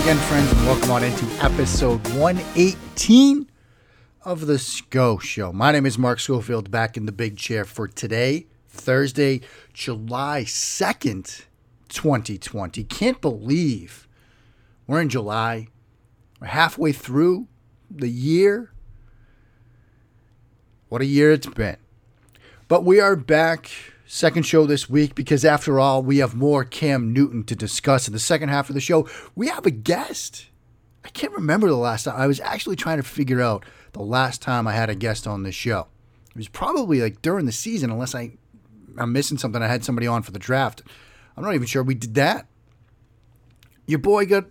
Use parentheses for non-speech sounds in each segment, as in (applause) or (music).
Again, friends, and welcome on into episode 118 of the SCO Show. My name is Mark Schofield, back in the big chair for today, Thursday, July 2nd, 2020. Can't believe we're in July. We're halfway through the year. What a year it's been. But we are back, second show this week, because after all, we have more Cam Newton to discuss. In the second half of the show, we have a guest. I can't remember the last time. I was actually trying to figure out the last time I had a guest on this show. It was probably like during the season, unless I, I'm missing something. I had somebody on for the draft. I'm not even sure we did that. Your boy got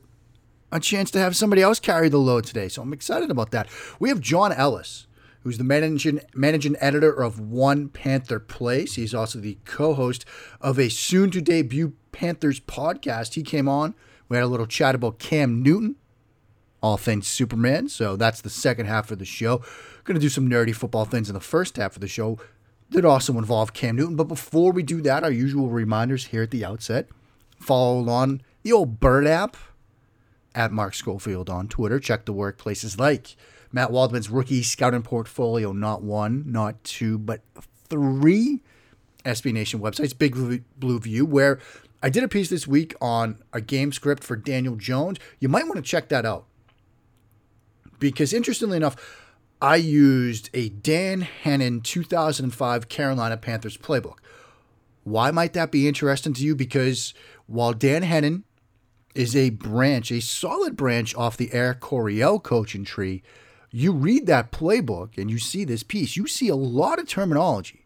a chance to have somebody else carry the load today, so I'm excited about that. We have John Ellis who's the managing managing editor of One Panther Place. He's also the co-host of a soon to debut Panthers podcast. He came on. We had a little chat about Cam Newton, all things Superman. So that's the second half of the show. Going to do some nerdy football things in the first half of the show that also involve Cam Newton. But before we do that, our usual reminders here at the outset. Follow on the old Bird app at Mark Schofield on Twitter. Check the workplaces like Matt Waldman's rookie scouting portfolio, not one, not two, but three SB Nation websites, Big Blue View, where I did a piece this week on a game script for Daniel Jones. You might want to check that out. Because interestingly enough, I used a Dan Henning 2005 Carolina Panthers playbook. Why might that be interesting to you? Because while Dan Henning is a branch, a solid branch off the Eric Coryell coaching tree, you read that playbook and you see this piece, you see a lot of terminology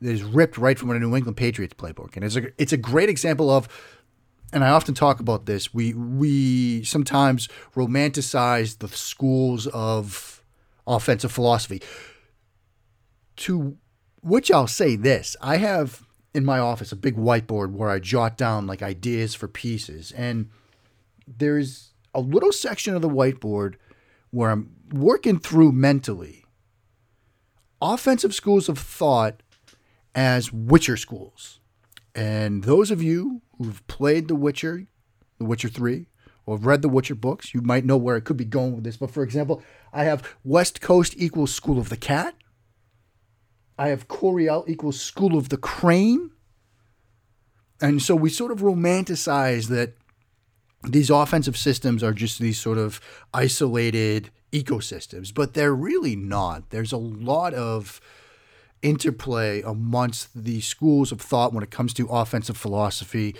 that is ripped right from a New England Patriots playbook. And it's a, it's a great example of, and I often talk about this, we, we sometimes romanticize the schools of offensive philosophy. To which I'll say this I have in my office a big whiteboard where I jot down like ideas for pieces. And there's a little section of the whiteboard where I'm working through mentally offensive schools of thought as Witcher schools. And those of you who've played The Witcher, The Witcher 3, or read the Witcher books, you might know where it could be going with this. But for example, I have West Coast equals School of the Cat. I have Coryell equals School of the Crane. And so we sort of romanticize that these offensive systems are just these sort of isolated ecosystems, but they're really not. There's a lot of interplay amongst the schools of thought when it comes to offensive philosophy.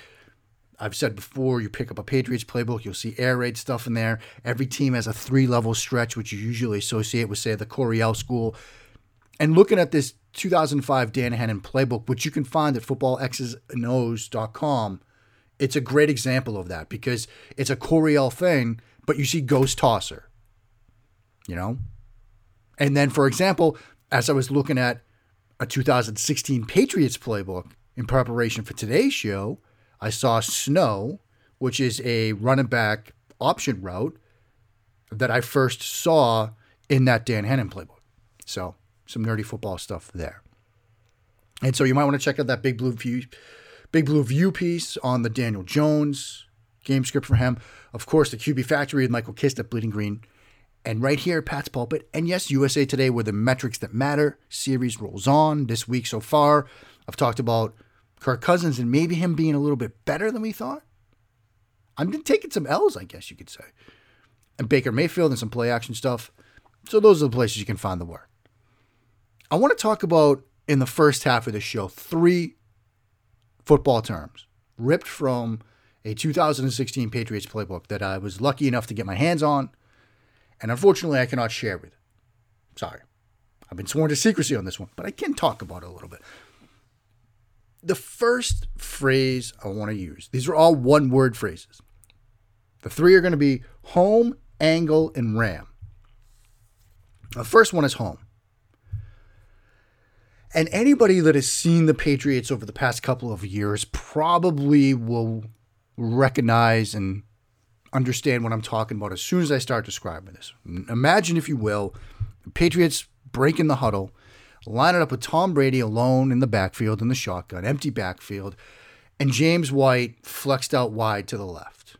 I've said before, you pick up a Patriots playbook, you'll see air raid stuff in there. Every team has a three level stretch, which you usually associate with, say, the Coryell school. And looking at this 2005 Dan Henning playbook, which you can find at footballxsandOs.com, it's a great example of that because it's a Coryell thing, but you see Ghost Tosser, you know? And then, for example, as I was looking at a 2016 Patriots playbook in preparation for today's show, I saw Snow, which is a running back option route that I first saw in that Dan Henning playbook. So, some nerdy football stuff there. And so you might want to check out that Big Blue View Big Blue View piece on the Daniel Jones game script for him. Of course, the QB Factory with Michael Kist at Bleeding Green. And right here at Pat's Pulpit, and yes, USA Today, where the metrics that matter series rolls on this week so far. I've talked about Kirk Cousins and maybe him being a little bit better than we thought. I'm taking some L's, I guess you could say. And Baker Mayfield and some play action stuff. So those are the places you can find the work. I want to talk about in the first half of the show three football terms, ripped from a 2016 Patriots playbook that I was lucky enough to get my hands on, and unfortunately I cannot share with. Sorry. I've been sworn to secrecy on this one, but I can talk about it a little bit. The first phrase I want to use, these are all one word phrases. The three are going to be home, angle, and ram. The first one is home. And anybody that has seen the Patriots over the past couple of years probably will recognize and understand what I'm talking about as soon as I start describing this. Imagine, if you will, Patriots breaking the huddle, lining up with Tom Brady alone in the backfield in the shotgun, empty backfield, and James White flexed out wide to the left.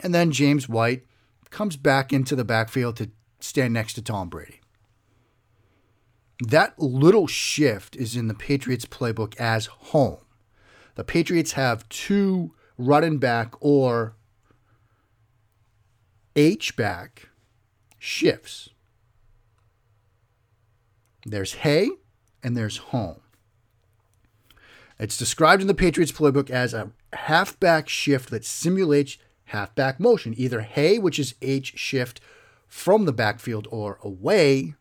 And then James White comes back into the backfield to stand next to Tom Brady. That little shift is in the Patriots playbook as home. The Patriots have two running back or H back shifts. There's hay and there's home. It's described in the Patriots playbook as a halfback shift that simulates halfback motion, either hay, which is H shift from the backfield, or away,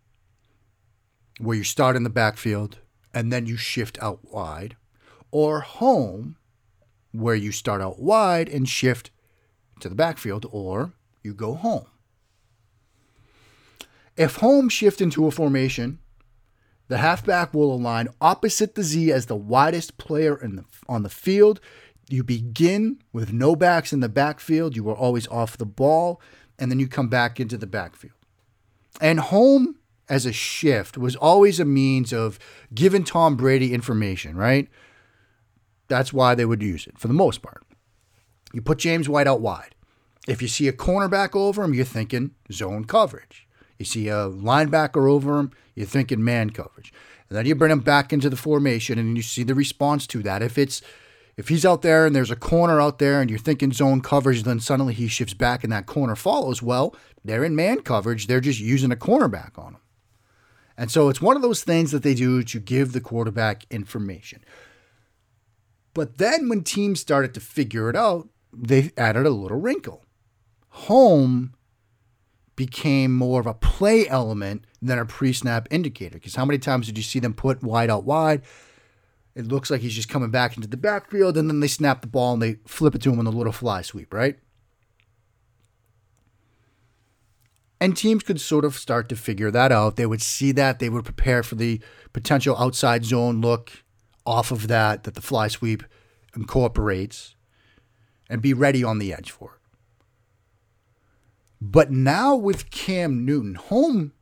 where you start in the backfield and then you shift out wide, or home, where you start out wide and shift to the backfield, or you go home. If home shift into a formation, the halfback will align opposite the Z as the widest player the, on the field. You begin with no backs in the backfield. You are always off the ball, and then you come back into the backfield. And home as a shift was always a means of giving Tom Brady information, right? That's why they would use it for the most part. You put James White out wide. If you see a cornerback over him, you're thinking zone coverage. You see a linebacker over him, you're thinking man coverage. And then you bring him back into the formation and you see the response to that. If it's if he's out there and there's a corner out there and you're thinking zone coverage, then suddenly he shifts back and that corner follows. Well, they're in man coverage. They're just using a cornerback on him. And so it's one of those things that they do to give the quarterback information. But then when teams started to figure it out, they added a little wrinkle. Home became more of a play element than a pre snap indicator. Because how many times did you see them put White out wide? It looks like he's just coming back into the backfield, and then they snap the ball and they flip it to him on the little fly sweep, right? And teams could sort of start to figure that out. They would see that, they would prepare for the potential outside zone look off of that that the fly sweep incorporates and be ready on the edge for it. But now with Cam Newton home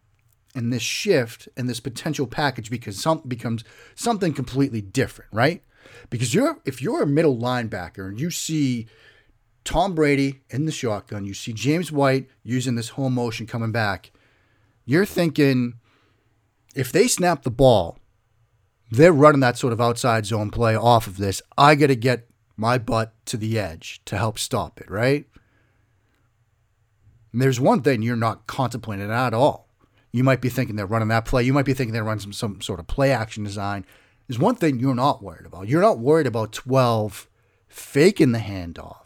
and this shift and this potential package because some becomes something completely different, right? Because you're if you're a middle linebacker and you see Tom Brady in the shotgun, you see James White using this home motion coming back, you're thinking if they snap the ball, they're running that sort of outside zone play off of this. I got to get my butt to the edge to help stop it, right? And there's one thing you're not contemplating at all. You might be thinking they're running that play. You might be thinking they're running some, some sort of play action design. There's one thing you're not worried about. You're not worried about 12 faking the handoff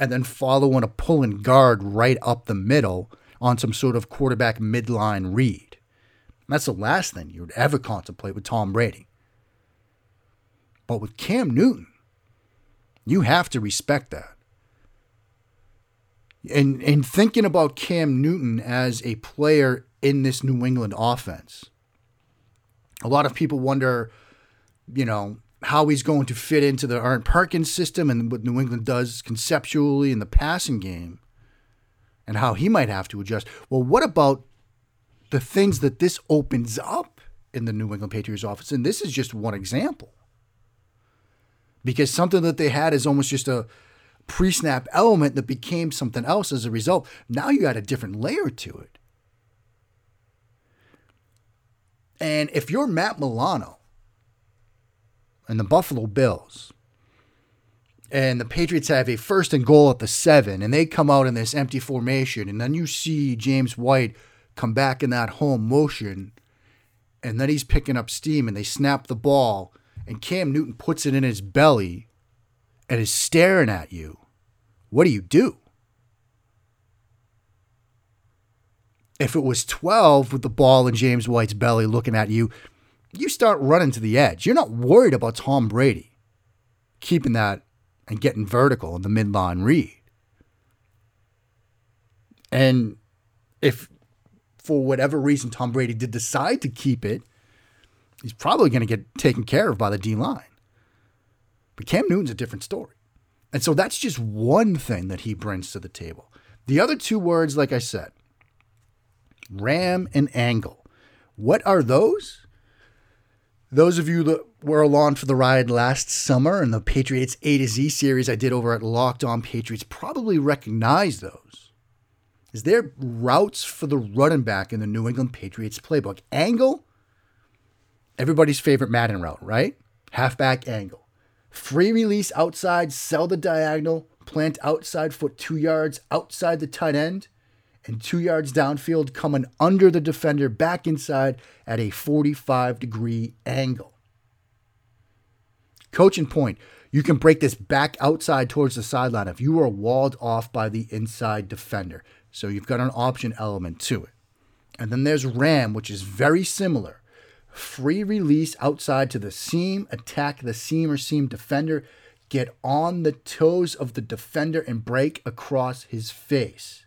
and then following a pull and guard right up the middle on some sort of quarterback midline read. That's the last thing you would ever contemplate with Tom Brady. But with Cam Newton, you have to respect that. And, and thinking about Cam Newton as a player in this New England offense, a lot of people wonder, you know, how he's going to fit into the Erhardt-Perkins system and what New England does conceptually in the passing game and how he might have to adjust. Well, what about the things that this opens up in the New England Patriots office. And this is just one example. Because something that they had is almost just a pre snap element that became something else as a result. Now you add a different layer to it. And if you're Matt Milano and the Buffalo Bills, and the Patriots have a first and goal at the seven, and they come out in this empty formation, and then you see James White come back in that home motion, and then he's picking up steam and they snap the ball, and Cam Newton puts it in his belly and is staring at you. What do you do? If it was 12 with the ball in James White's belly looking at you, you start running to the edge. You're not worried about Tom Brady keeping that and getting vertical in the midline read. And if for whatever reason Tom Brady did decide to keep it, he's probably going to get taken care of by the D line. But Cam Newton's a different story. And so that's just one thing that he brings to the table. The other two words, like I said, ram and angle. What are those? Those of you that were along for the ride last summer in the Patriots A to Z series I did over at Locked On Patriots probably recognize those. Is there routes for the running back in the New England Patriots playbook? Angle, everybody's favorite Madden route, right? Halfback angle. Free release outside, sell the diagonal, plant outside foot two yards outside the tight end, and two yards downfield, coming under the defender back inside at a 45 degree angle. Coaching point you can break this back outside towards the sideline if you are walled off by the inside defender. So you've got an option element to it. And then there's Ram, which is very similar. Free release outside to the seam, attack the seam or seam defender, get on the toes of the defender and break across his face.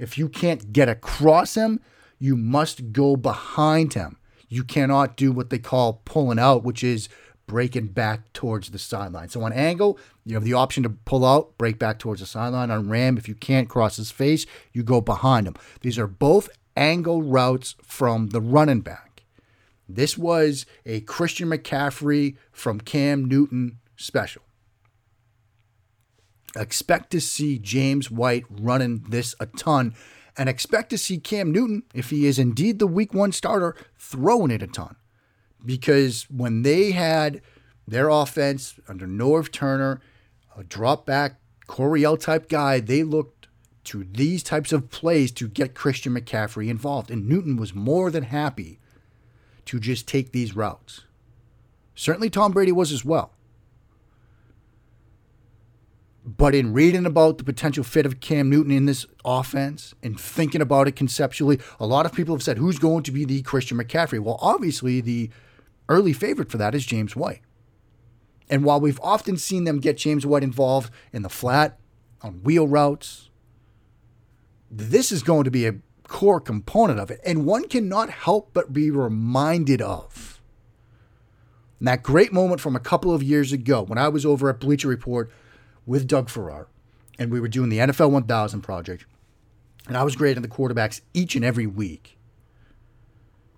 If you can't get across him, you must go behind him. You cannot do what they call pulling out, which is breaking back towards the sideline. So on angle, you have the option to pull out, break back towards the sideline. On ram, if you can't cross his face, you go behind him. These are both angle routes from the running back. This was a Christian McCaffrey from Cam Newton special. Expect to see James White running this a ton and expect to see Cam Newton, if he is indeed the week one starter, throwing it a ton because when they had their offense under Norv Turner, a drop back Coryell type guy, they looked to these types of plays to get Christian McCaffrey involved. And Newton was more than happy to just take these routes. Certainly Tom Brady was as well. But in reading about the potential fit of Cam Newton in this offense and thinking about it conceptually, a lot of people have said, who's going to be the Christian McCaffrey? Well, obviously, the early favorite for that is James White. And while we've often seen them get James White involved in the flat, on wheel routes, this is going to be a core component of it. And one cannot help but be reminded of that great moment from a couple of years ago when I was over at Bleacher Report with Doug Farrar and we were doing the NFL 1000 project. And I was grading the quarterbacks each and every week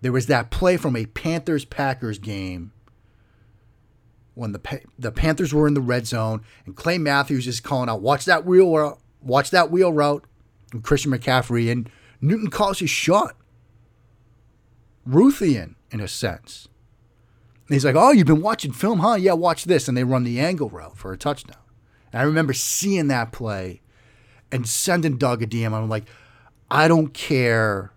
there was that play from a Panthers Packers game when the the Panthers were in the red zone and Clay Matthews is calling out, "Watch that wheel route, watch that wheel route," and Christian McCaffrey and Newton calls his shot. Ruthian, in a sense. And he's like, "Oh, you've been watching film, huh? Yeah, watch this," and they run the angle route for a touchdown. And I remember seeing that play and sending Doug a DM. I'm like, I don't care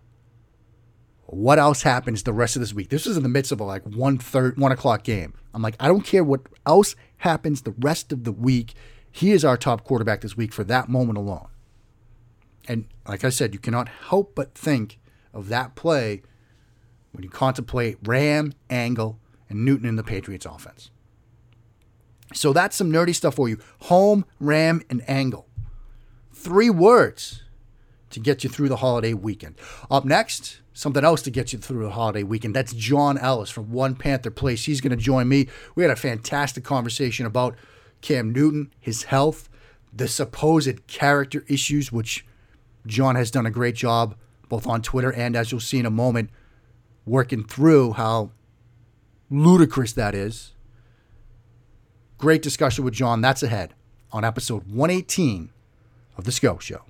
what else happens the rest of this week? This is in the midst of a like one third one o'clock game. I'm like, I don't care what else happens the rest of the week. He is our top quarterback this week for that moment alone. And like I said, you cannot help but think of that play when you contemplate Ram, Angle, and Newton in the Patriots offense. So that's some nerdy stuff for you. Home, Ram, and Angle. Three words to get you through the holiday weekend. Up next, something else to get you through the holiday weekend. That's John Ellis from One Panther Place. He's going to join me. We had a fantastic conversation about Cam Newton, his health, the supposed character issues, which John has done a great job both on Twitter and, as you'll see in a moment, working through how ludicrous that is. Great discussion with John. That's ahead on episode 118 of The SCO Show.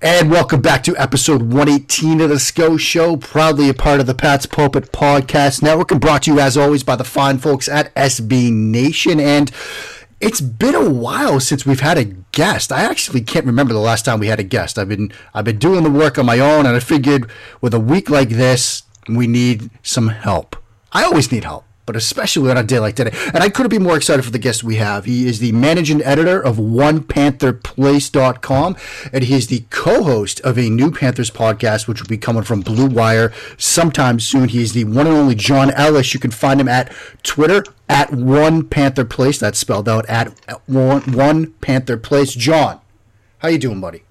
And welcome back to episode 118 of the SCO Show, proudly a part of the Pat's Pulpit Podcast Network and brought to you, as always, by the fine folks at SB Nation. And it's been a while since we've had a guest. I actually can't remember the last time we had a guest. I've been I've been doing the work on my own, and I figured with a week like this, we need some help. I always need help but especially on a day like today. And I couldn't be more excited for the guest we have. He is the managing editor of OnePantherPlace.com, and he is the co-host of a new Panthers podcast, which will be coming from Blue Wire sometime soon. He is the one and only John Ellis. You can find him at Twitter at One Panther Place. That's spelled out at One, one Panther Place. John, how you doing, buddy?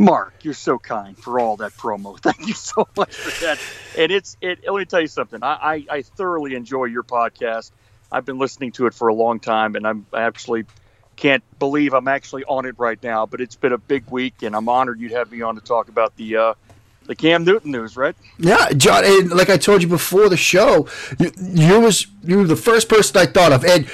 Mark, you're so kind for all that promo. (laughs) Thank you so much for that. And it's it. Let me tell you something. I, I, I thoroughly enjoy your podcast. I've been listening to it for a long time, and I'm I actually can't believe I'm actually on it right now. But it's been a big week, and I'm honored you'd have me on to talk about the uh, the Cam Newton news, right? Yeah, John. And like I told you before the show, you, you was you were the first person I thought of, and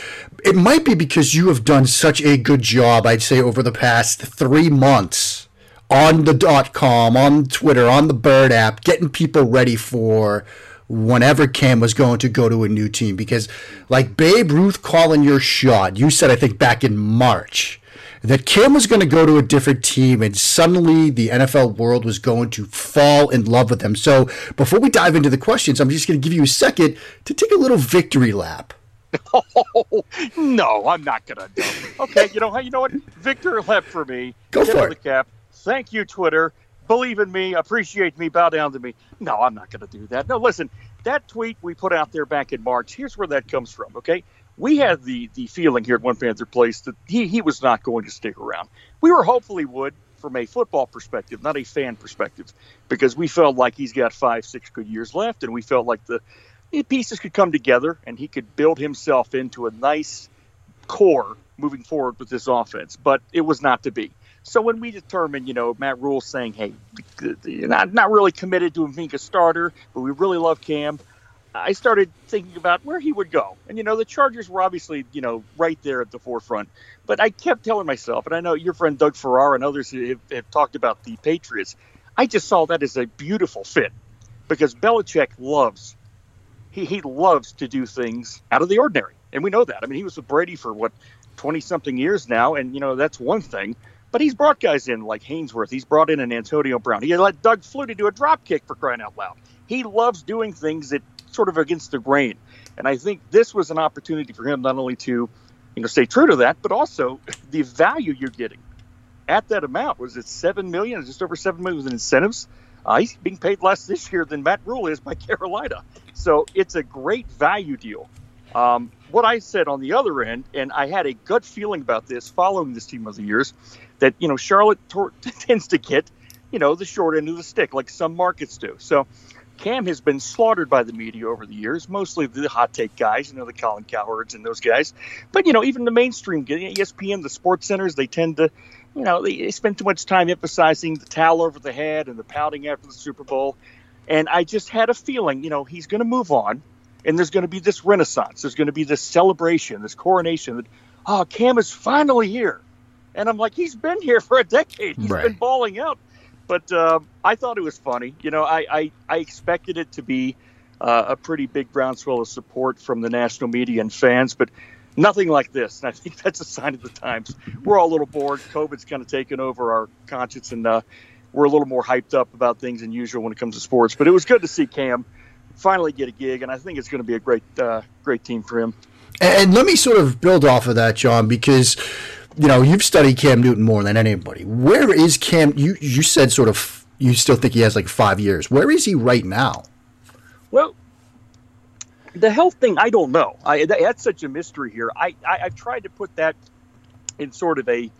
it might be because you have done such a good job. I'd say over the past three months on the dot com, on Twitter, on the Bird app, getting people ready for whenever Cam was going to go to a new team. Because like Babe Ruth calling your shot, you said I think back in March that Cam was going to go to a different team and suddenly the NFL world was going to fall in love with him. So before we dive into the questions, I'm just going to give you a second to take a little victory lap. Oh, (laughs) no, I'm not going to. Okay, you know, you know what? Victor left for me. Go for it. The cap. Thank you, Twitter. Believe in me, appreciate me, bow down to me. No, I'm not going to do that. No, listen, that tweet we put out there back in March, here's where that comes from, okay? we had the the feeling here at One Panther Place that he, he was not going to stick around. We were hopefully would from a football perspective, not a fan perspective, because we felt like he's got five, six good years left, and we felt like the, the pieces could come together and he could build himself into a nice core moving forward with this offense. But it was not to be. So when we determined, you know, Matt Rhule saying, "Hey, not not really committed to him being a starter, but we really love Cam," I started thinking about where he would go. And, you know, the Chargers were obviously, you know, right there at the forefront. But I kept telling myself, and I know your friend Doug Farrar and others have, have talked about the Patriots. I just saw that as a beautiful fit because Belichick loves, he, he loves to do things out of the ordinary. And we know that. I mean, he was with Brady for what, 20 something years now. And, you know, that's one thing. But he's brought guys in like Haynesworth. He's brought in an Antonio Brown. He let Doug Flutie do a drop kick for crying out loud. He loves doing things that sort of against the grain. And I think this was an opportunity for him not only to, you know, stay true to that, but also (laughs) the value you're getting at that amount. Was it seven million? Just over seven million with incentives. Uh, he's being paid less this year than Matt Rhule is by (laughs) Carolina. So it's a great value deal. Um, what I said on the other end, and I had a gut feeling about this following this team of the years, that you know Charlotte (laughs) tends to get, you know, the short end of the stick like some markets do. So Cam has been slaughtered by the media over the years, mostly the hot take guys, you know, the Colin Cowherds and those guys. But, you know, even the mainstream, ESPN, the sports centers, they tend to, you know, they, spend too much time emphasizing the towel over the head and the pouting after the Super Bowl. And I just had a feeling, you know, he's going to move on and there's going to be this renaissance. There's going to be this celebration, this coronation that, oh, Cam is finally here. And I'm like, he's been here for a decade. He's right. been balling out but uh, I thought it was funny. You know, I, I, I expected it to be uh, a pretty big groundswell of support from the national media and fans, but nothing like this. And I think (laughs) that's a sign of the times. We're all a little bored. COVID's kind of taken over our conscience, and uh, we're a little more hyped up about things than usual when it comes to sports. But it was good to see Cam finally get a gig, and I think it's going to be a great, uh, great team for him. And let me sort of build off of that, John, because you know, you've studied Cam Newton more than anybody. Where is Cam? You you said sort of you still think he has like five years. Where is he right now? Well, the health thing, I don't know. I that's such a mystery here. I, I have tried to put that in sort of a.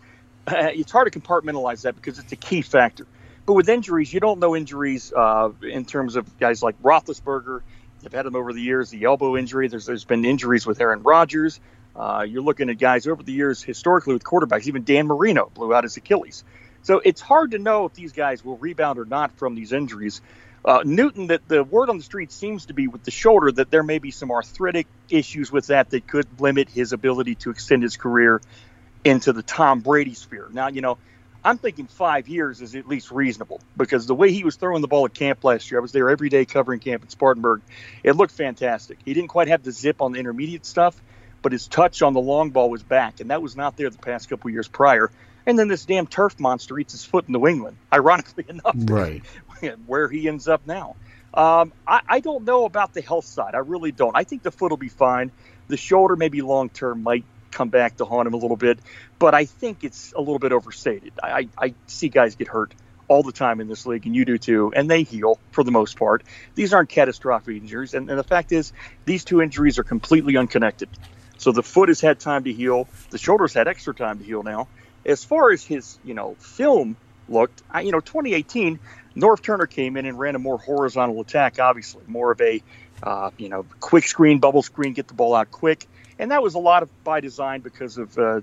Uh, it's hard to compartmentalize that because it's a key factor. But with injuries, you don't know injuries uh, in terms of guys like Roethlisberger. They've had them over the years. The elbow injury. There's there's been injuries with Aaron Rodgers. Uh, you're looking at guys over the years historically with quarterbacks. Even Dan Marino blew out his Achilles. So it's hard to know if these guys will rebound or not from these injuries. Uh, Newton, that the word on the street seems to be with the shoulder that there may be some arthritic issues with that that could limit his ability to extend his career into the Tom Brady sphere. Now, you know, I'm thinking five years is at least reasonable because the way he was throwing the ball at camp last year, I was there every day covering camp at Spartanburg. It looked fantastic. He didn't quite have the zip on the intermediate stuff, but his touch on the long ball was back, and that was not there the past couple years prior. And then this damn turf monster eats his foot in New England, (laughs) ironically enough. Right. (laughs) Where he ends up now. Um, I, I, don't know about the health side. I really don't. I think the foot will be fine. The shoulder, maybe long term, might come back to haunt him a little bit, but I think it's a little bit overstated. I, I see guys get hurt all the time in this league, and you do too, and they heal for the most part. These aren't catastrophic injuries, and, and the fact is, these two injuries are completely unconnected. So the foot has had time to heal. The shoulder's had extra time to heal now. As far as his, you know, film looked, I, you know, 2018, Norv Turner came in and ran a more horizontal attack, obviously, more of a, uh, you know, quick screen, bubble screen, get the ball out quick. And that was a lot of by design because of, uh,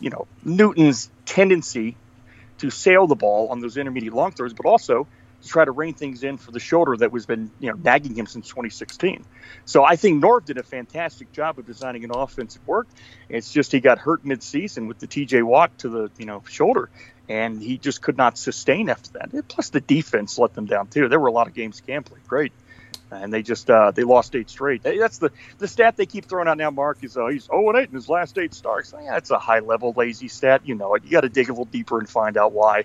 you know, Newton's tendency to sail the ball on those intermediate long throws, but also to try to rein things in for the shoulder that was been you know nagging him since 2016. So I think Norv did a fantastic job of designing an offensive work. It's just he got hurt midseason with the T.J. Watt to the you know shoulder, and he just could not sustain after that. Plus the defense let them down too. There were a lot of games Cam played great and they just uh, they lost eight straight. That's the the stat they keep throwing out now. Mark is uh, he's 0 and 8 in his last eight starts. Yeah, that's a high level lazy stat. You know it. You got to dig a little deeper and find out why.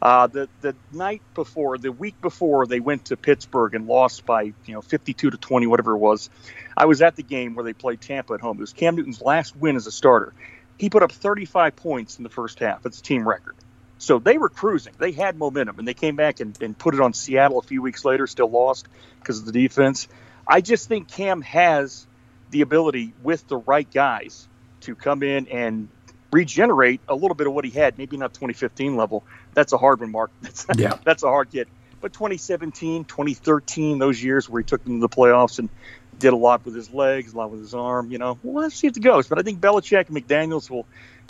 Uh, the the night before, the week before, they went to Pittsburgh and lost by you know 52 to 20, whatever it was. I was at the game where they played Tampa at home. It was Cam Newton's last win as a starter. He put up 35 points in the first half. It's a team record. So they were cruising. They had momentum, and they came back and, and put it on Seattle a few weeks later, still lost because of the defense. I just think Cam has the ability with the right guys to come in and regenerate a little bit of what he had, maybe not 2015 level. That's a hard one, Mark. (laughs) That's, yeah. that's a hard get. But 2017, 2013, those years where he took them to the playoffs and did a lot with his legs, a lot with his arm, you know, well, let's see if it goes. But I think Belichick and McDaniels will,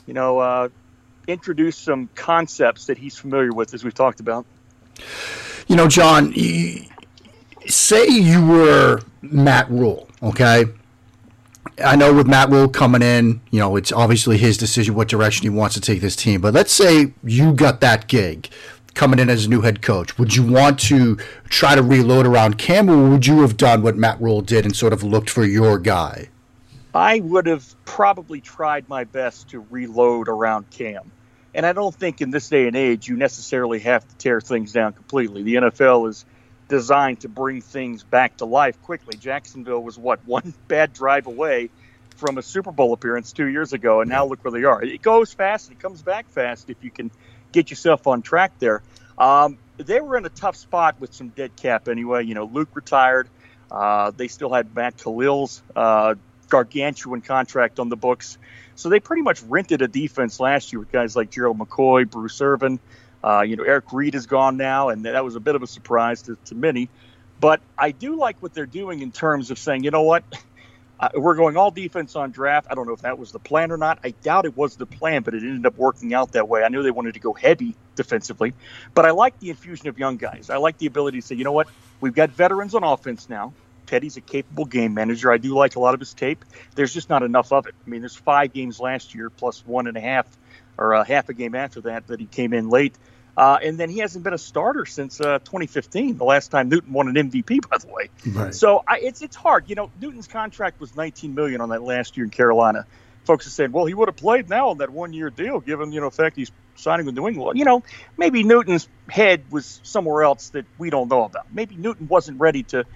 you know, uh, introduce some concepts that he's familiar with, as we've talked about. You know, John, say you were Matt Rhule, okay? I know with Matt Rhule coming in, you know, it's obviously his decision what direction he wants to take this team. But let's say you got that gig coming in as a new head coach. Would you want to try to reload around Cam, or would you have done what Matt Rhule did and sort of looked for your guy? I would have probably tried my best to reload around Cam. And I don't think in this day and age you necessarily have to tear things down completely. The NFL is designed to bring things back to life quickly. Jacksonville was what (laughs) one bad drive away from a Super Bowl appearance two years ago, and now look where they are. It goes fast and it comes back fast if you can get yourself on track there. Um, they were in a tough spot with some dead cap anyway. You know, Luke retired. Uh, they still had Matt Kalil's uh, gargantuan contract on the books. So they pretty much rented a defense last year with guys like Gerald McCoy, Bruce Irvin. Uh, you know, Eric Reid is gone now, and that was a bit of a surprise to, to many. But I do like what they're doing in terms of saying, you know what, (laughs) uh, we're going all defense on draft. I don't know if that was the plan or not. I doubt it was the plan, but it ended up working out that way. I knew they wanted to go heavy defensively, but I like the infusion of young guys. I like the ability to say, you know what, we've got veterans on offense now. Teddy's a capable game manager. I do like a lot of his tape. There's just not enough of it. I mean, there's five games last year plus one and a half or a half a game after that that he came in late. Uh, and then he hasn't been a starter since uh, 2015, the last time Newton won an MVP, by the way. Right. So I, it's it's hard. You know, Newton's contract was 19 million on that last year in Carolina. Folks have said, well, he would have played now on that one year deal, given you know the fact he's signing with New England. You know, maybe Newton's head was somewhere else that we don't know about. Maybe Newton wasn't ready to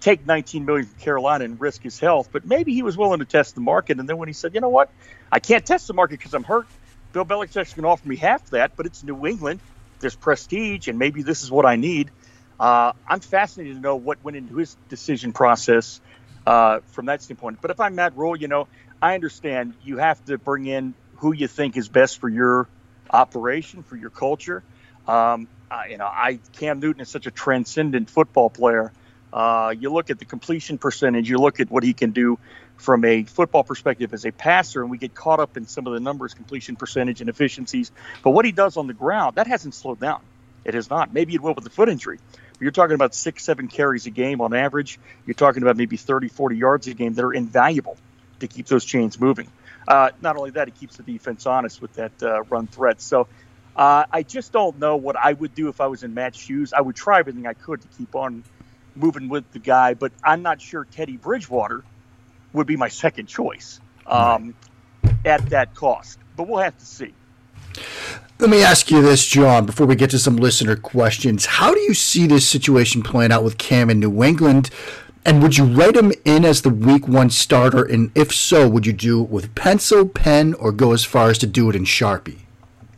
take 19 million from Carolina and risk his health, but maybe he was willing to test the market. And then when he said, you know what, I can't test the market because I'm hurt. Bill Belichick's going to offer me half that, but it's New England. There's prestige, and maybe this is what I need. Uh, I'm fascinated to know what went into his decision process uh, from that standpoint. But if I'm Matt Rhule, you know, I understand you have to bring in who you think is best for your operation, for your culture. Um, I, you know, I Cam Newton is such a transcendent football player uh, you look at the completion percentage, you look at what he can do from a football perspective as a passer, and we get caught up in some of the numbers, completion percentage and efficiencies. But what he does on the ground, that hasn't slowed down. It has not. Maybe it will with the foot injury. But you're talking about six, seven carries a game on average. You're talking about maybe 30, 40 yards a game that are invaluable to keep those chains moving. Uh, not only that, it keeps the defense honest with that uh, run threat. So uh, I just don't know what I would do if I was in Matt's shoes. I would try everything I could to keep on moving with the guy, but I'm not sure Teddy Bridgewater would be my second choice um, at that cost. But we'll have to see. Let me ask you this, John, before we get to some listener questions. How do you see this situation playing out with Cam in New England? And would you write him in as the week one starter? And if so, would you do it with pencil, pen, or go as far as to do it in Sharpie?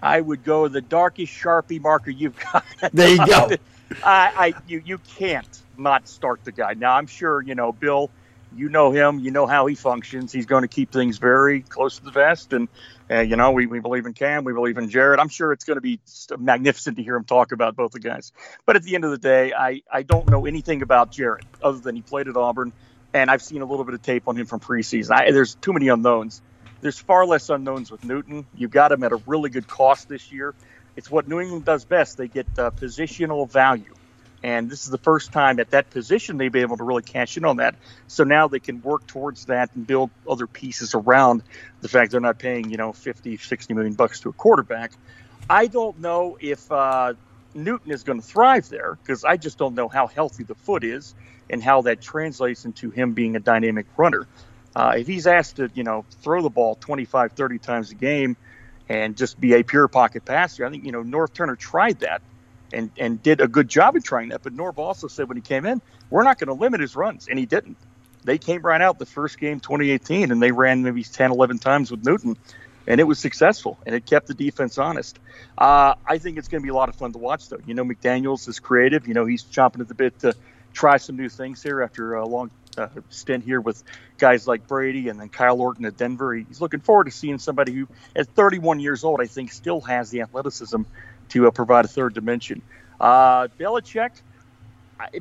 I would go the darkest Sharpie marker you've got. There you go. (laughs) I, I you, you can't not start the guy. Now, I'm sure, you know, Bill, you know him, you know how he functions. He's going to keep things very close to the vest. And, uh, you know, we, we believe in Cam, we believe in Jared. I'm sure it's going to be magnificent to hear him talk about both the guys. But at the end of the day, I, I don't know anything about Jared other than he played at Auburn. And I've seen a little bit of tape on him from preseason. I, there's too many unknowns. There's far less unknowns with Newton. You got him at a really good cost this year. It's what New England does best. They get uh, positional value And this is the first time at that position they've been able to really cash in on that. So now they can work towards that and build other pieces around the fact they're not paying, you know, 50, 60 million bucks to a quarterback. I don't know if uh, Newton is going to thrive there because I just don't know how healthy the foot is and how that translates into him being a dynamic runner. Uh, if he's asked to, you know, throw the ball 25, 30 times a game and just be a pure pocket passer, I think, you know, Norv Turner tried that and, and did a good job in trying that. But Norv also said when he came in, we're not going to limit his runs. And he didn't. They came right out the first game, 2018, and they ran maybe 10, 11 times with Newton and it was successful and it kept the defense honest. Uh, I think it's going to be a lot of fun to watch, though. You know, McDaniels is creative. You know, he's chomping at the bit to try some new things here after a long uh, stint here with guys like Brady and then Kyle Orton at Denver. He's looking forward to seeing somebody who, at 31 years old, I think still has the athleticism to uh, provide a third dimension. Uh, Belichick,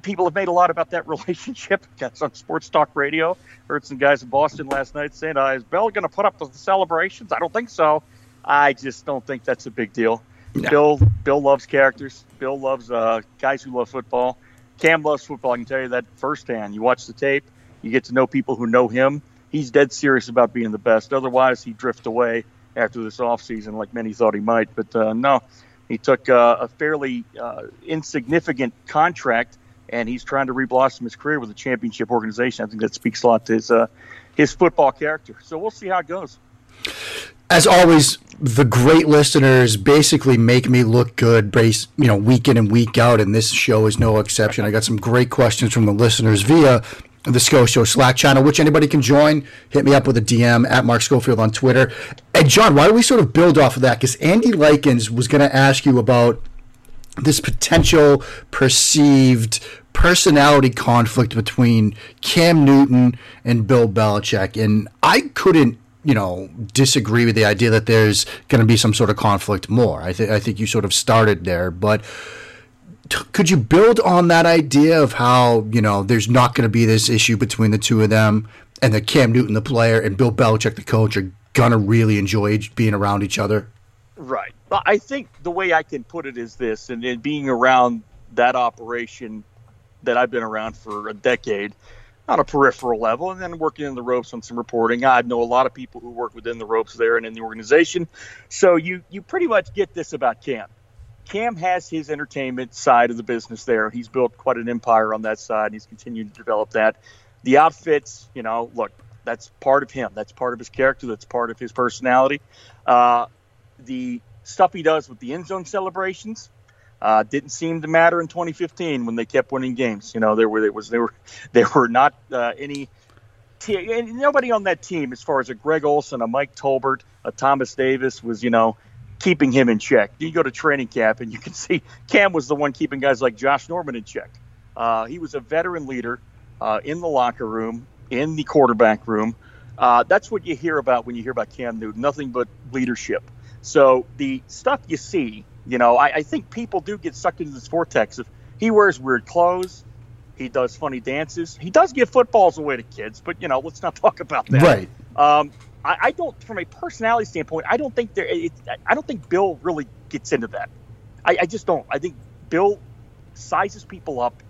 people have made a lot about that (laughs) relationship. Got on sports talk radio. Heard some guys in Boston last night saying, uh, "Is Bell going to put up the celebrations?" I don't think so. I just don't think that's a big deal. No. Bill Bill loves characters. Bill loves uh, guys who love football. Cam loves football. I can tell you that firsthand. You watch the tape, you get to know people who know him. He's dead serious about being the best. Otherwise, he'd drift away after this offseason like many thought he might. But uh, no, he took uh, a fairly uh, insignificant contract and he's trying to reblossom his career with a championship organization. I think that speaks a lot to his uh, his football character. So we'll see how it goes. As always, the great listeners basically make me look good, base you know, week in and week out, and this show is no exception. I got some great questions from the listeners via the SCO Show Slack channel, which anybody can join. Hit me up with a DM at Mark Schofield on Twitter. And John, why don't we sort of build off of that? Because Andy Likens was going to ask you about this potential perceived personality conflict between Cam Newton and Bill Belichick. And I couldn't, you know, disagree with the idea that there's going to be some sort of conflict more. I, th- I think you sort of started there. But could you build on that idea of how, you know, there's not going to be this issue between the two of them and that Cam Newton, the player, and Bill Belichick, the coach, are to really enjoy being around each other? Right. I think the way I can put it is this, and, and being around that operation that I've been around for a decade on a peripheral level, and then working in the ropes on some reporting. I know a lot of people who work within the ropes there and in the organization. So you you pretty much get this about Cam. Cam has his entertainment side of the business there. He's built quite an empire on that side, and he's continued to develop that. The outfits, you know, look, that's part of him. That's part of his character. That's part of his personality. Uh, the stuff he does with the end zone celebrations uh, didn't seem to matter in 2015 when they kept winning games. You know, there were there was there were (laughs) there were not uh, any t- nobody on that team as far as a Greg Olsen, a Mike Tolbert, a Thomas Davis was you know keeping him in check. You go to training camp and you can (laughs) see Cam was the one keeping guys like Josh Norman in check. Uh, he was a veteran leader uh, in the locker room, in the quarterback room. Uh, that's what you hear about when you hear about Cam Newton. Nothing but leadership. So the stuff you see, you know, I, I think people do get sucked into this vortex of he wears weird clothes, he does funny dances, he does give footballs away to kids, but you know, let's not talk about that. Right. Um, I, I, don't, from a personality standpoint, I don't think there. I don't think Bill really gets into that. I, I just don't. I think Bill sizes people up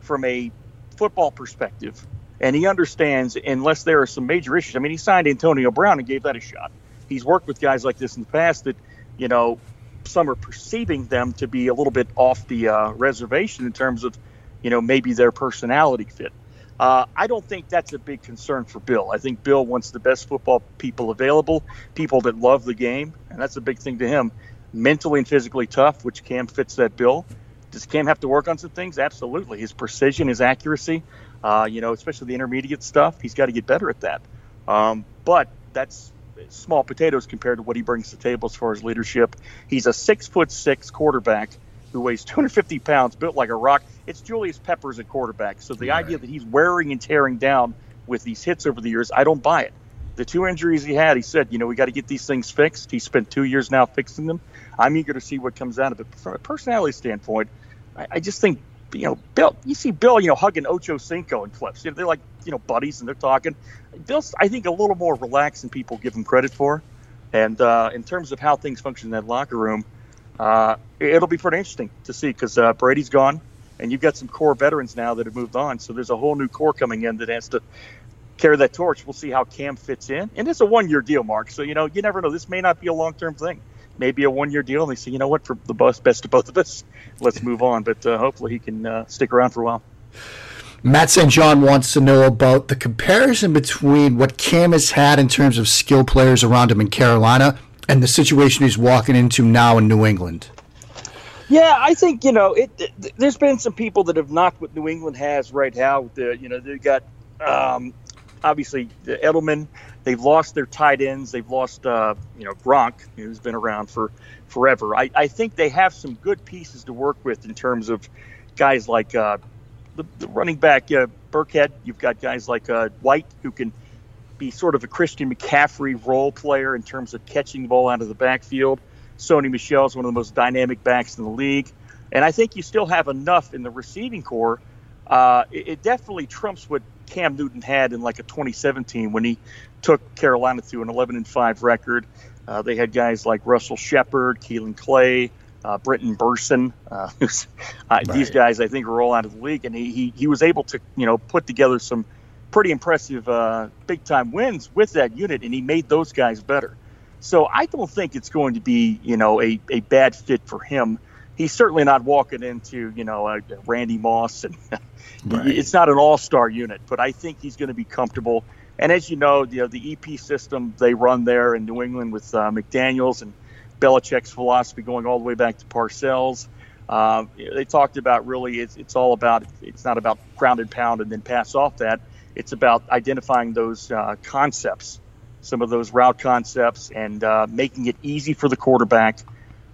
from a football perspective, and he understands unless there are some major issues. I mean, he signed Antonio Brown and gave that a shot he's worked with guys like this in the past that, you know, some are perceiving them to be a little bit off the uh, reservation in terms of, you know, maybe their personality fit. Uh, I don't think that's a big concern for Bill. I think Bill wants the best football people available, people that love the game, and that's a big thing to him. Mentally and physically tough, which Cam fits that bill. Does Cam have to work on some things? Absolutely. His precision, his accuracy, uh, you know, especially the intermediate stuff, he's got to get better at that. Um, but that's small potatoes compared to what he brings to the table as far as leadership. He's a six foot six quarterback who weighs 250 pounds, built like a rock. It's Julius Peppers at quarterback. So the right. idea that he's wearing and tearing down with these hits over the years, I don't buy it. The two injuries he had, he said, you know, we got to get these things fixed. He spent two years now fixing them. I'm eager to see what comes out of it. But from a personality standpoint, I, I just think you know, Bill, you see Bill, you know, hugging Ocho Cinco and Clips. You know, they're like, you know, buddies and they're talking. Bill's, I think, a little more relaxed than people give him credit for. And uh, in terms of how things function in that locker room, uh, it'll be pretty interesting to see because uh, Brady's gone. and you've got some core veterans now that have moved on. So there's a whole new core coming in that has to carry that torch. We'll see how Cam fits in, and it's a one-year deal, Mark. So you know you never know. This may not be a long-term thing. Maybe a one-year deal, and they say, you know what, for the best, best of both of us, let's move on. But uh, hopefully he can uh, stick around for a while. Matt St. John wants to know about the comparison between what Cam has had in terms of skill players around him in Carolina and the situation he's walking into now in New England. Yeah, I think you know it, There's been some people that have knocked what New England has right now. The, you know they've got um, obviously the Edelman. They've lost their tight ends. They've lost uh, you know Gronk, who's been around for forever. I, I think they have some good pieces to work with in terms of guys like uh, the, the, running back uh, Burkhead. You've got guys like uh, White who can be sort of a Christian McCaffrey role player in terms of catching the ball out of the backfield. Sony Michel is one of the most dynamic backs in the league. And I think you still have enough in the receiving corps. Uh, it, it, definitely trumps what Cam Newton had in like a 2017 when he took Carolina to an 11 and 5 record. Uh, they had guys like Russell Shepard, Kaelin Clay, uh, Brenton Bersin. Uh, (laughs) uh right. These guys, I think, are all out of the league, and he, he, he was able to you know put together some pretty impressive uh, big time wins with that unit, and he made those guys better. So I don't think it's going to be, you know, a, a bad fit for him. He's certainly not walking into, you know, a Randy Moss, and (laughs) right. it's not an all-star unit. But I think he's going to be comfortable. And as you know, you know the EP system they run there in New England with uh, McDaniels and Belichick's philosophy going all the way back to Parcells. Uh, they talked about really it's, it's all about it's not about ground and pound and then pass off that. It's about identifying those uh, concepts some of those route concepts and uh, making it easy for the quarterback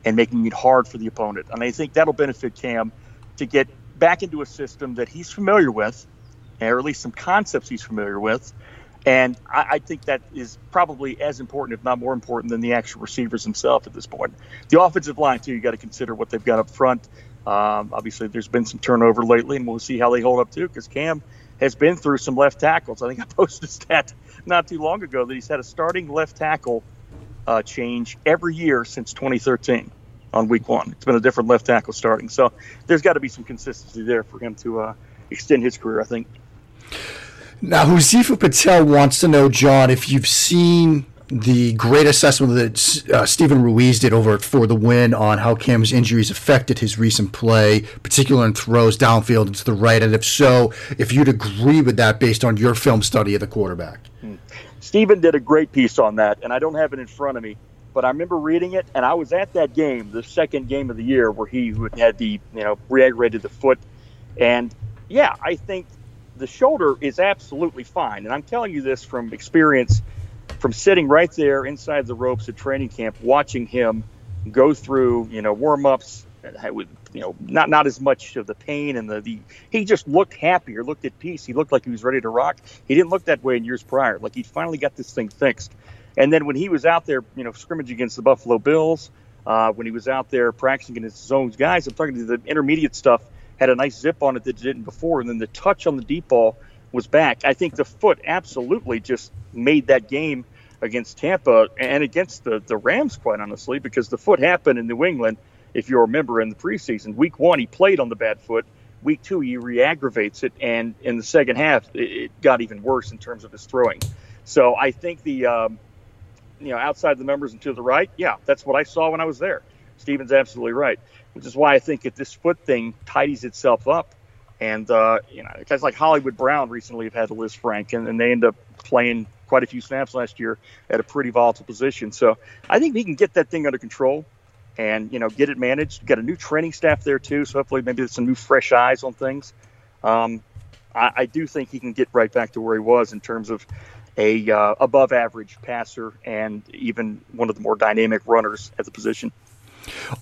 and making it hard for the opponent. And I think that'll benefit Cam to get back into a system that he's familiar with, or at least some concepts he's familiar with. And I, I think that is probably as important, if not more important, than the actual receivers themselves at this point. The offensive line, too, you got to consider what they've got up front. Um, obviously, there's been some turnover lately, and we'll see how they hold up, too, because Cam has been through some left tackles. I think I (laughs) posted a stat not too long ago that he's had a starting left tackle uh, change every year since 2013 on week one. It's been a different left tackle starting. So there's got to be some consistency there for him to uh, extend his career, I think. Now, Huzifa Patel wants to know, John, if you've seen the great assessment that uh, Steven Ruiz did over For the Win on how Cam's injuries affected his recent play, particularly in throws downfield and to the right, and if so, if you'd agree with that based on your film study of the quarterback. Hmm. Stephen did a great piece on that, and I don't have it in front of me, but I remember reading it, and I was at that game, the second game of the year, where he had the you know re-aggravated the foot, and yeah, I think the shoulder is absolutely fine, and I'm telling you this from experience from sitting right there inside the ropes at training camp, watching him go through, you know, warm ups uh, with, you know, not not as much of the pain and the, the he just looked happier, looked at peace. He looked like he was ready to rock. He didn't look that way in years prior. Like he finally got this thing fixed. And then when he was out there, you know, scrimmaging against the Buffalo Bills, uh, when he was out there practicing against his own guys, I'm talking to the intermediate stuff had a nice zip on it that didn't before, and then the touch on the deep ball was back. I think the foot absolutely just made that game against Tampa and against the, the Rams, quite honestly, because the foot happened in New England. If you remember in the preseason, week one, he played on the bad foot. Week two, he re aggravates it. And in the second half, it, got even worse in terms of his throwing. So I think the, um, you know, outside the numbers and to the right, yeah, that's what I saw when I was there. Steven's absolutely right, which is why I think if this foot thing tidies itself up, and uh, you know, guys like Hollywood Brown recently have had Lisfranc, and, and they end up playing quite a few snaps last year at a pretty volatile position. So I think he can get that thing under control and you know get it managed. Got a new training staff there too, so hopefully maybe some new fresh eyes on things. Um, I, I, do think he can get right back to where he was in terms of a uh, above average passer and even one of the more dynamic runners at the position.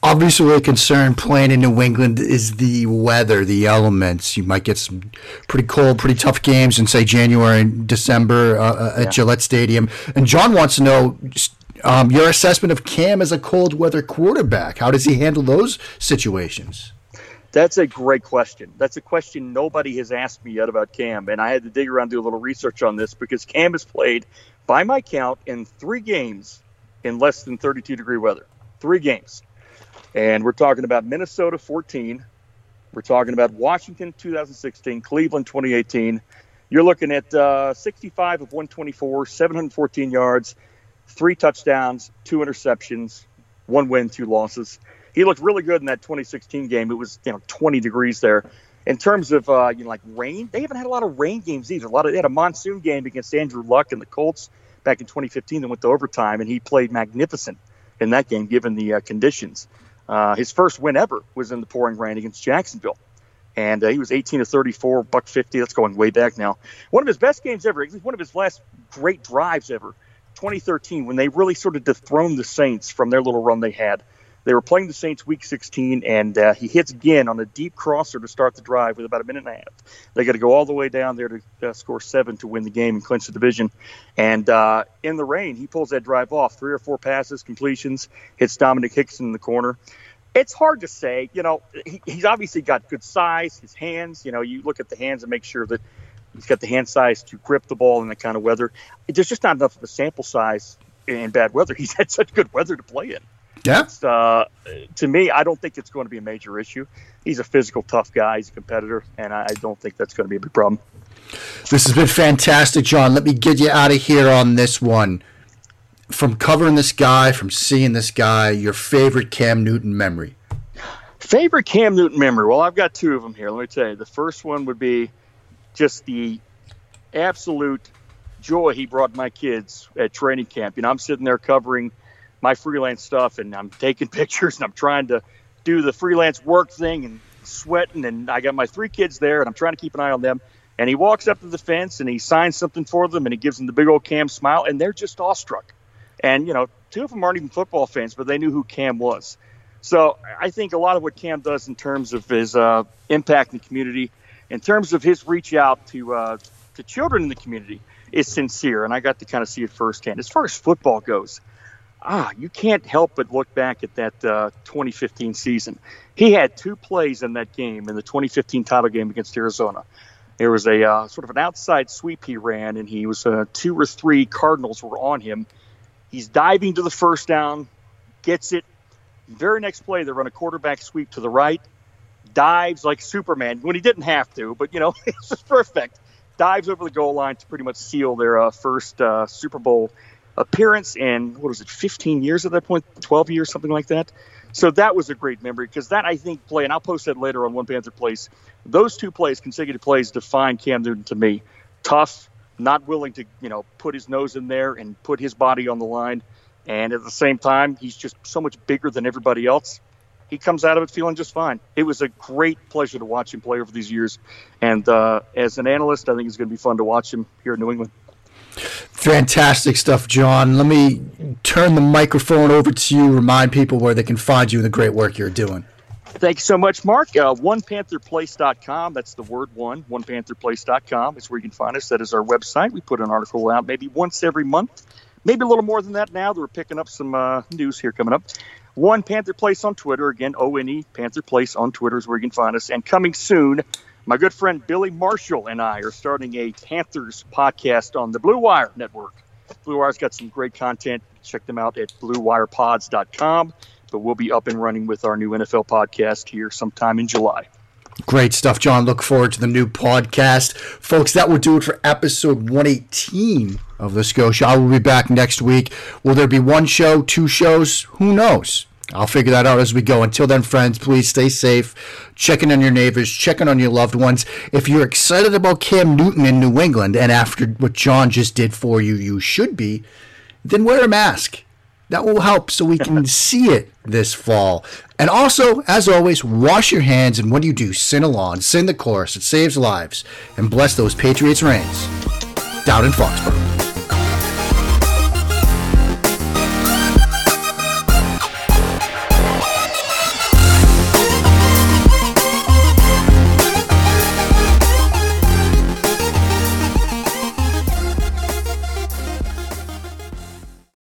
Obviously, a concern playing in New England is the weather, the elements. You might get some pretty cold, pretty tough games in, say, January and December uh, uh, at yeah. Gillette Stadium. And John wants to know um, your assessment of Cam as a cold weather quarterback. How does he handle those situations? That's a great question. That's a question nobody has asked me yet about Cam. And I had to dig around, do a little research on this because Cam has played, by my count, in three games in less than 32 degree weather. Three games. And we're talking about Minnesota 14. We're talking about Washington 2016, Cleveland 2018. You're looking at uh, 65 of 124, 714 yards, three touchdowns, two interceptions, one win, two losses. He looked really good in that 2016 game. It was you know 20 degrees there. In terms of uh, you know like rain, they haven't had a lot of rain games either. A lot of they had a monsoon game against Andrew Luck and the Colts back in 2015 that went to overtime, and he played magnificent in that game given the uh, conditions. Uh, his first win ever was in the pouring rain against Jacksonville. And uh, he was 18 to 34, buck 50. That's going way back now. One of his best games ever, one of his last great drives ever, 2013, when they really sort of dethroned the Saints from their little run they had. They were playing the Saints week 16, and uh, he hits again on a deep crosser to start the drive with about a minute and a half. They got to go all the way down there to uh, score seven to win the game and clinch the division. And uh, in the rain, he pulls that drive off. Three or four passes, completions, hits Domenik Hixon in the corner. It's hard to say. You know, he, he's obviously got good size, his hands. You know, you look at the hands and make sure that he's got the hand size to grip the ball in that kind of weather. There's just not enough of a sample size in bad weather. (laughs) He's had such good weather to play in. Yeah. Uh, to me, I don't think it's going to be a major issue. He's a physical, tough guy. He's a competitor, and I don't think that's going to be a big problem. This has been fantastic, John. Let me get you out of here on this one. From covering this guy, from seeing this guy, your favorite Cam Newton memory? Favorite Cam Newton memory? Well, I've got two of them here. Let me tell you. The first one would be just the absolute joy he brought my kids at training camp. You know, I'm sitting there covering – my freelance stuff and I'm taking (laughs) pictures and I'm trying to do the freelance work thing and sweating and I got my three kids there and I'm trying to keep an eye on them. And he walks up to the fence and he signs something for them and he gives them the big old Cam smile and they're just awestruck. And you know, two of them aren't even football fans, but they knew who Cam was. So I think a lot of what Cam does in terms of his uh, impact in the community, in terms of his reach out to uh, to children in the community, is sincere, and I got to kind of see it firsthand. As far as football goes, ah, you can't help but look back at that uh, 2015 season. He had two plays in that game in the 2015 title game against Arizona. There was a uh, sort of an outside sweep he ran, and he was uh, two or three Cardinals were on him. He's diving to the first down, gets it. Very next play, they run a quarterback sweep to the right, dives like Superman when he didn't have to, but you know (laughs) it's just perfect. Dives over the goal line to pretty much seal their uh, first uh, Super Bowl appearance in what was it, 15 years at that point, 12 years, something like that. So that was a great memory because that I think play, and I'll post that later on One Panther Place. Those two plays, consecutive plays, define Cam Newton to me. Tough, not willing to you know put his nose in there and put his body on the line, and at the same time, he's just so much bigger than everybody else. He comes out of it feeling just fine. It was a great pleasure to watch him play over these years, and uh, as an analyst, I think it's going to be fun to watch him here in New England. Fantastic stuff, John. Let me turn the microphone over to you. Remind people where they can find you and the great work you're doing. Thank you so much, Mark. Uh, OnePantherPlace.com. That's the word one. OnePantherPlace.com is where you can find us. That is our website. We put an article out maybe once every month, maybe a little more than that now. That We're picking up some uh, news here coming up. One Panther Place on Twitter. Again, O N E Panther Place on Twitter is where you can find us. And coming soon, my good friend Billy Marshall and I are starting a Panthers podcast on the Blue Wire Network. Blue Wire's got some great content. Check them out at bluewirepods.com. But we'll be up and running with our new NFL podcast here sometime in July. Great stuff, John. Look forward to the new podcast. Folks, that will do it for episode 118 of the Scotia. I will be back next week. Will there be one show, two shows? Who knows? I'll figure that out as we go. Until then, friends, please stay safe. Checking on your neighbors, checking on your loved ones. If you're excited about Cam Newton in New England, and after what John just did for you, you should be, then wear a mask. That will help so we can (laughs) see it this fall. And also, as always, wash your hands. And when you do? Sing along, sing the chorus. It saves lives. And bless those Patriots' reigns down in Foxborough.